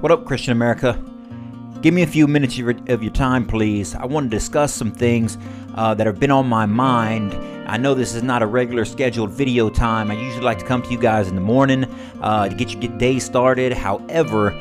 What up, Christian America? Give me a few minutes of your, time, please. I want to discuss some things uh, that have been on my mind. I know this is not a regular scheduled video time. I usually like to come to you guys in the morning uh, to get your day started. However,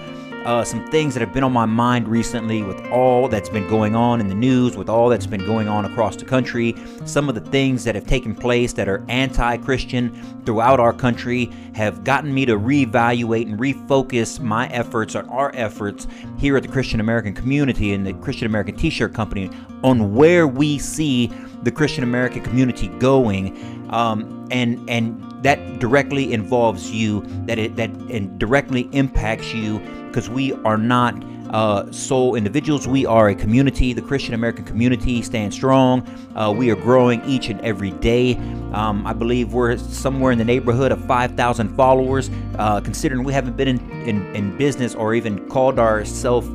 uh, some things that have been on my mind recently with all that's been going on in the news, with all that's been going on across the country, some of the things that have taken place that are anti Christian throughout our country have gotten me to reevaluate and refocus my efforts or our efforts here at the Christian American community and the Christian American T shirt company on where we see the Christian American community going. Um, and, and that directly involves you, that it that and directly impacts you because we are not uh, sole individuals. We are a community. The Christian American community stands strong. Uh, we are growing each and every day. Um, I believe we're somewhere in the neighborhood of 5,000 followers, uh, considering we haven't been in, in, in, business or even called ourselves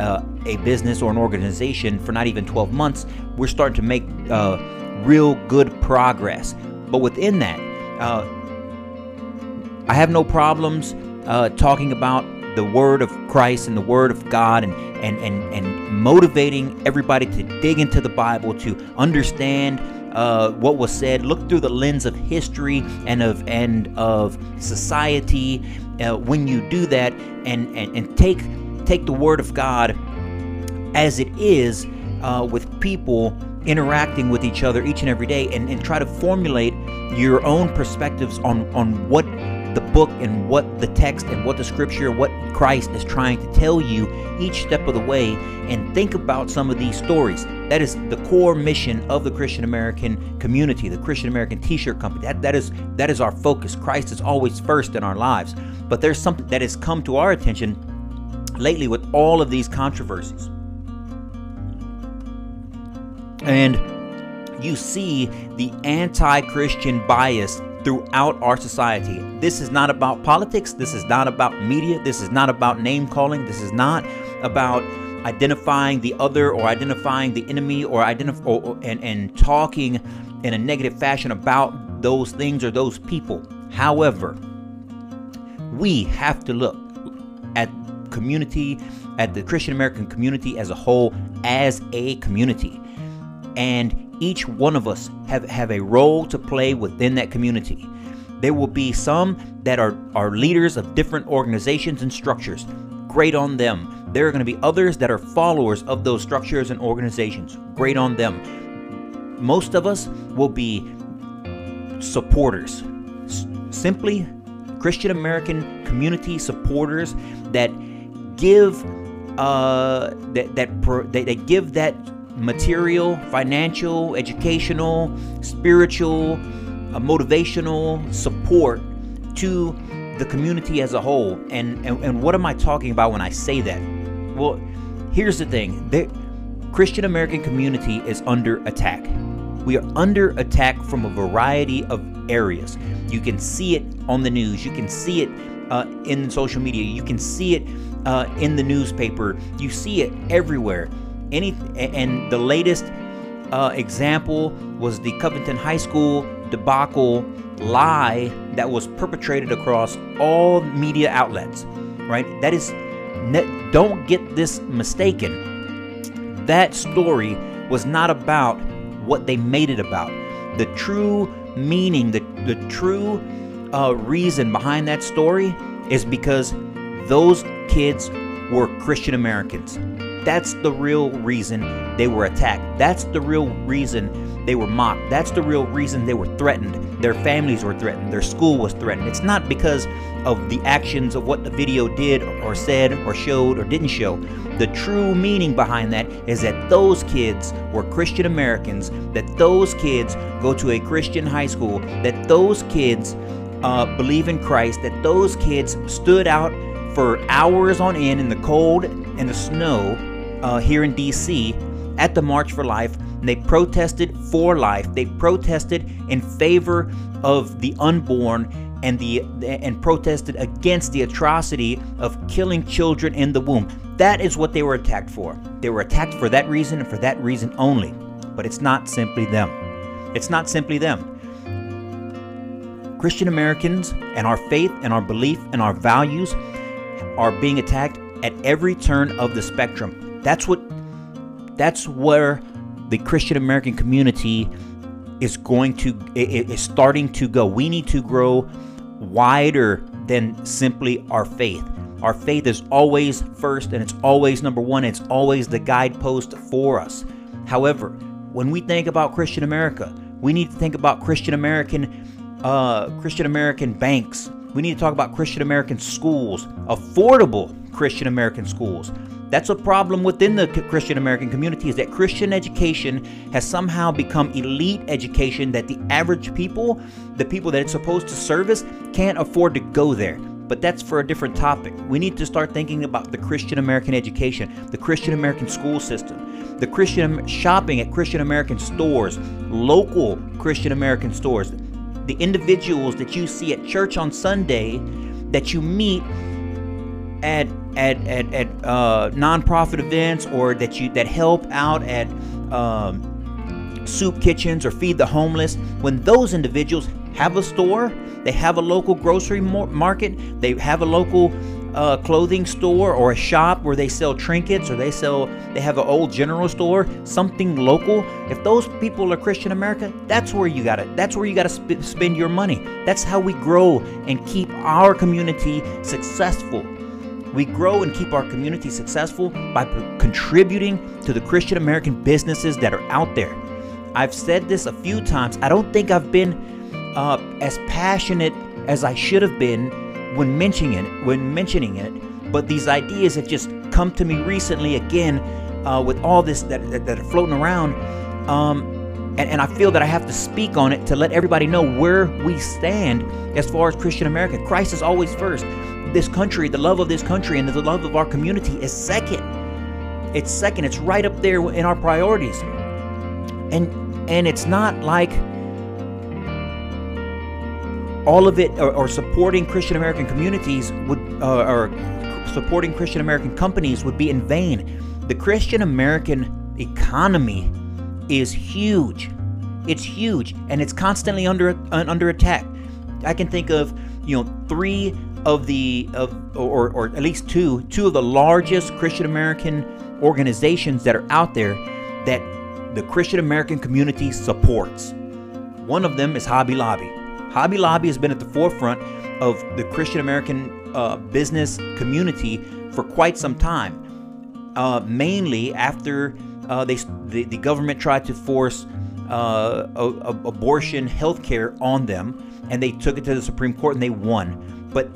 uh, a business or an organization for not even 12 months. We're starting to make uh, real good progress. But within that, uh, I have no problems talking about the word of Christ and the word of God and, and, and, and motivating everybody to dig into the Bible, to understand uh, what was said, look through the lens of history and of and of society. Uh, when you do that and, and, and take take the word of God as it is uh, with people interacting with each other each and every day and, and try to formulate your own perspectives on, on what the book and what the text and what the scripture, and what Christ is trying to tell you each step of the way, and think about some of these stories. That is the core mission of the Christian American community, the Christian American T-shirt company. That that is that is our focus. Christ is always first in our lives. But there's something that has come to our attention lately with all of these controversies. And you see the anti Christian bias throughout our society. This is not about politics. This is not about media. This is not about name calling. This is not about identifying the other or identifying the enemy or identify and, and talking in a negative fashion about those things or those people. However, we have to look at community, at the Christian American community as a whole, as a community. And each one of us have, have a role to play within that community. There will be some that are, are leaders of different organizations and structures. Great on them. There are going to be others that are followers of those structures and organizations. Great on them. Most of us will be supporters. S- simply Christian American community supporters that give uh, that that, per, that, that give that material, financial, educational, spiritual, uh, motivational support to the community as a whole. And, and, and what am I talking about when I say that? Well, here's the thing the Christian American community is under attack. We are under attack from a variety of areas. You can see it on the news, you can see it uh, in social media, you can see it uh, in the newspaper, you see it everywhere any and the latest uh, example was the Covington High School debacle lie that was perpetrated across all media outlets. Right? That is, don't get this mistaken. That story was not about what they made it about. The true meaning, the the true uh, reason behind that story is because those kids were Christian Americans. That's the real reason they were attacked. That's the real reason they were mocked. That's the real reason they were threatened. Their families were threatened. Their school was threatened. It's not because of the actions of what the video did or said or showed or didn't show. The true meaning behind that is that those kids were Christian Americans, that those kids go to a Christian high school, that those kids uh, believe in Christ, that those kids stood out for hours on end in the cold and the snow uh, here in DC at the March for Life. they protested for life. They protested in favor of the unborn and the and protested against the atrocity of killing children in the womb. That is what they were attacked for. They were attacked for that reason and for that reason only. But it's not simply them. It's not simply them. Christian Americans and our faith and our belief and our values are being attacked at every turn of the spectrum. That's what that's where the Christian American community is going to is starting to go. We need to grow wider than simply our faith. Our faith is always first and it's always number one. It's always the guidepost for us. However, when we think about Christian America, we need to think about Christian American uh, Christian American banks. We need to talk about Christian American schools, affordable Christian American schools. That's a problem within the Christian American community is that Christian education has somehow become elite education that the average people, the people that it's supposed to service, can't afford to go there. But that's for a different topic. We need to start thinking about the Christian American education, the Christian American school system, the Christian shopping at Christian American stores, local Christian American stores, the individuals that you see at church on Sunday that you meet at at at, at uh, nonprofit events or that you that help out at um, soup kitchens or feed the homeless. When those individuals have a store, they have a local grocery market, they have a local uh, clothing store or a shop where they sell trinkets or they sell they have an old general store something local. If those people are christian america that's where you got it that's where you gotta sp- spend your money. That's how we grow and keep our community successful we grow and keep our community successful by contributing to the Christian American businesses that are out there. I've said this a few times. I don't think I've been uh, as passionate as I should have been when mentioning it. When mentioning it, but these ideas have just come to me recently again uh, with all this that, that, that are floating around. Um, and, and I feel that I have to speak on it to let everybody know where we stand as far as Christian America. Christ is always first this country, the love of this country, and the love of our community is second. It's second. It's right up there in our priorities. And and it's not like all of it or, or supporting Christian American communities would uh, or supporting Christian American companies would be in vain. The Christian American economy is huge. It's huge and it's constantly under uh, under attack. I can think of, you know, three of the of or, or at least two two of the largest Christian American organizations that are out there that the Christian American community supports. One of them is Hobby Lobby. Hobby Lobby has been at the forefront of the Christian American uh, business community for quite some time. Uh, mainly after uh, they the, the, government tried to force uh, a, a abortion health care on them, and they took it to the Supreme Court and they won. But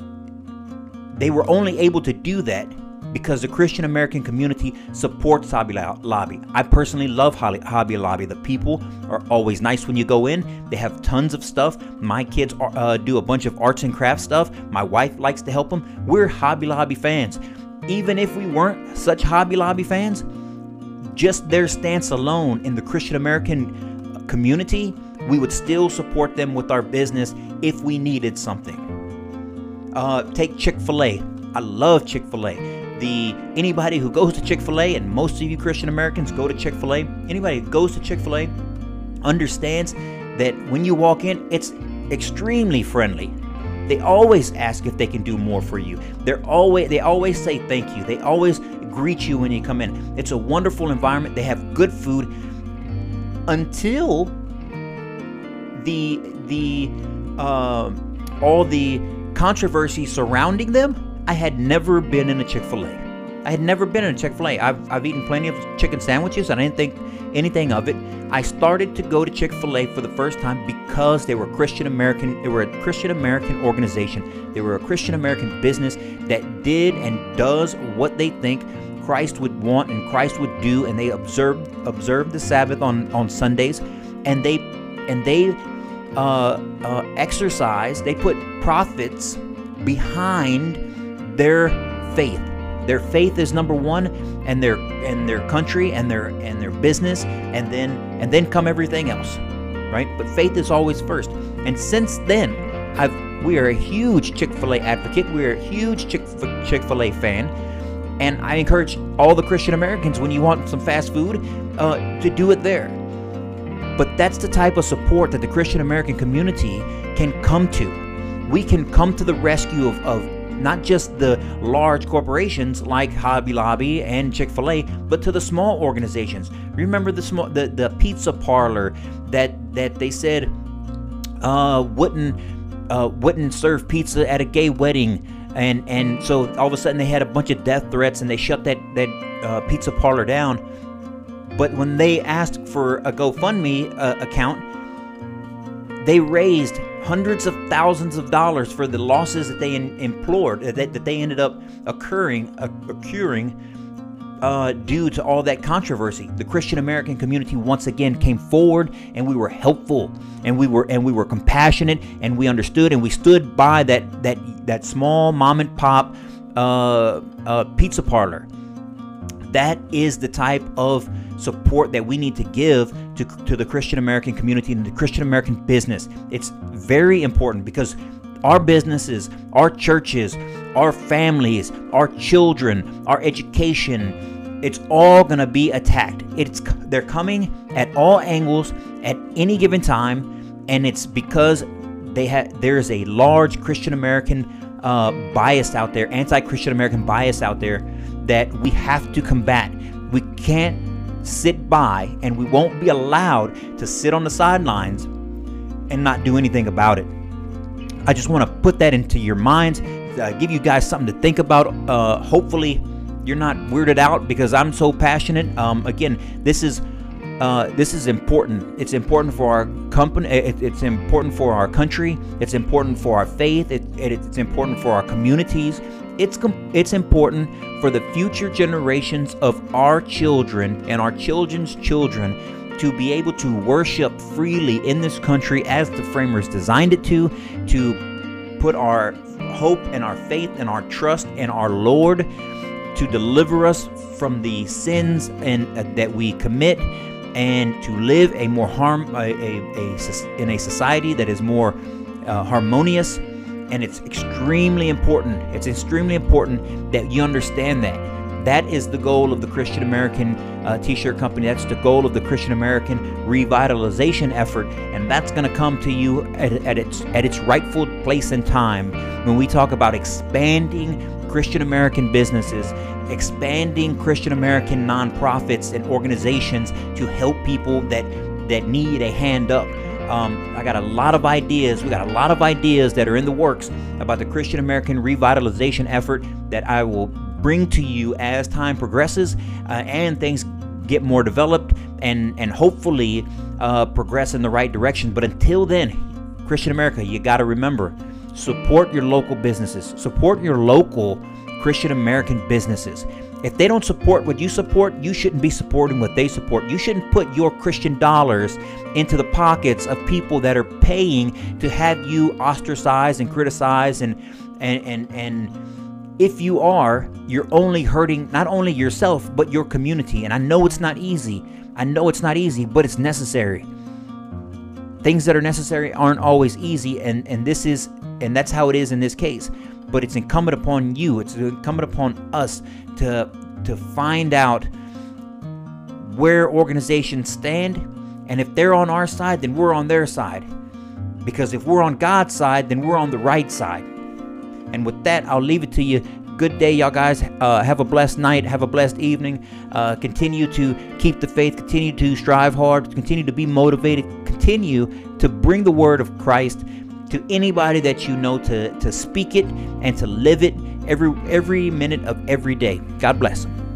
they were only able to do that because the Christian American community supports Hobby Lobby. I personally love Hobby Lobby. The people are always nice when you go in. They have tons of stuff. My kids are, uh, do a bunch of arts and crafts stuff. My wife likes to help them. We're Hobby Lobby fans. Even if we weren't such Hobby Lobby fans, just their stance alone in the Christian American community, we would still support them with our business if we needed something. Uh, take Chick Fil A. I love Chick Fil A. The anybody who goes to Chick Fil A, and most of you Christian Americans go to Chick Fil A. Anybody who goes to Chick Fil A understands that when you walk in, it's extremely friendly. They always ask if they can do more for you. They're always they always say thank you. They always greet you when you come in. It's a wonderful environment. They have good food until the the uh, all the controversy surrounding them, I had never been in a Chick fil A. I had never been in a Chick fil A. I've, I've eaten plenty of chicken sandwiches and I didn't think anything of it. I started to go to Chick fil A for the first time because they were Christian American, they were a Christian American organization. They were a Christian American business that did and does what they think Christ would want and Christ would do, and they observed observed the Sabbath on, on Sundays, and they and they uh, uh, exercise, they put profits behind their faith. Their faith is number one, and their and their country and their and their business, and then and then come everything else, right? But faith is always first. And since then, I've we are a huge Chick Fil A advocate. We're a huge Chick Chick Fil A fan, and I encourage all the Christian Americans when you want some fast food uh, to do it there. But that's the type of support that the Christian American community can come to. We can come to the rescue of, of not just the large corporations like Hobby Lobby and Chick-fil-A, but to the small organizations. Remember the small the, the pizza parlor that that they said uh, wouldn't uh, wouldn't serve pizza at a gay wedding and and so all of a sudden they had a bunch of death threats and they shut that that uh, pizza parlor down but when they asked for a GoFundMe uh, account, they raised hundreds of thousands of dollars for the losses that they in, implored that, that they ended up occurring uh, occurring uh, due to all that controversy. The Christian American community once again came forward, and we were helpful, and we were and we were compassionate, and we understood, and we stood by that that that small mom and pop uh, uh pizza parlor. That is the type of support that we need to give to, to the Christian American community and the Christian American business. It's very important because our businesses, our churches, our families, our children, our education, it's all going to be attacked. It's they're coming at all angles at any given time and it's because they there is a large Christian American uh, bias out there, anti-Christian American bias out there that we have to combat. We can't sit by and we won't be allowed to sit on the sidelines and not do anything about it. I just want to put that into your minds, uh, give you guys something to think about. Uh, hopefully, you're not weirded out because I'm so passionate. Um, again, this is uh, this is important. It's important for our company. It, it's important for our country. It's important for our faith. It, it, it's important for our communities. It's it's important for the future generations of our children and our children's children to be able to worship freely in this country as the framers designed it to, to put our hope and our faith and our trust in our Lord to deliver us from the sins and uh, that we commit and to live a more harm a, a, a in a society that is more uh, harmonious and it's extremely important. It's extremely important that you understand that. That is the goal of the Christian American uh, t shirt company. That's the goal of the Christian American revitalization effort. And that's going to come to you at, at, its, at its rightful place and time when we talk about expanding Christian American businesses, expanding Christian American nonprofits and organizations to help people that, that need a hand up. Um, I got a lot of ideas. We got a lot of ideas that are in the works about the Christian American revitalization effort that I will bring to you as time progresses uh, and things get more developed and and hopefully uh, progress in the right direction. But until then, Christian America, you got to remember support your local businesses, support your local Christian American businesses. If they don't support what you support, you shouldn't be supporting what they support. You shouldn't put your Christian dollars into the pockets of people that are paying to have you ostracized and criticized and and and and if you are, you're only hurting not only yourself but your community. And I know it's not easy. I know it's not easy, but it's necessary. Things that are necessary aren't always easy and and this is and that's how it is in this case but it's incumbent upon you, it's incumbent upon us to to find out where organizations stand and if they're on our side, then we're on their side. Because if we're on God's side, then we're on the right side. And with that, I'll leave it to you. Good day, y'all guys. Uh, have a blessed night. Have a blessed evening. Uh, continue to keep the faith. Continue to strive hard. Continue to be motivated. Continue to bring the word of Christ to anybody that you know to, to speak it and to live it every every minute of every day. God bless them.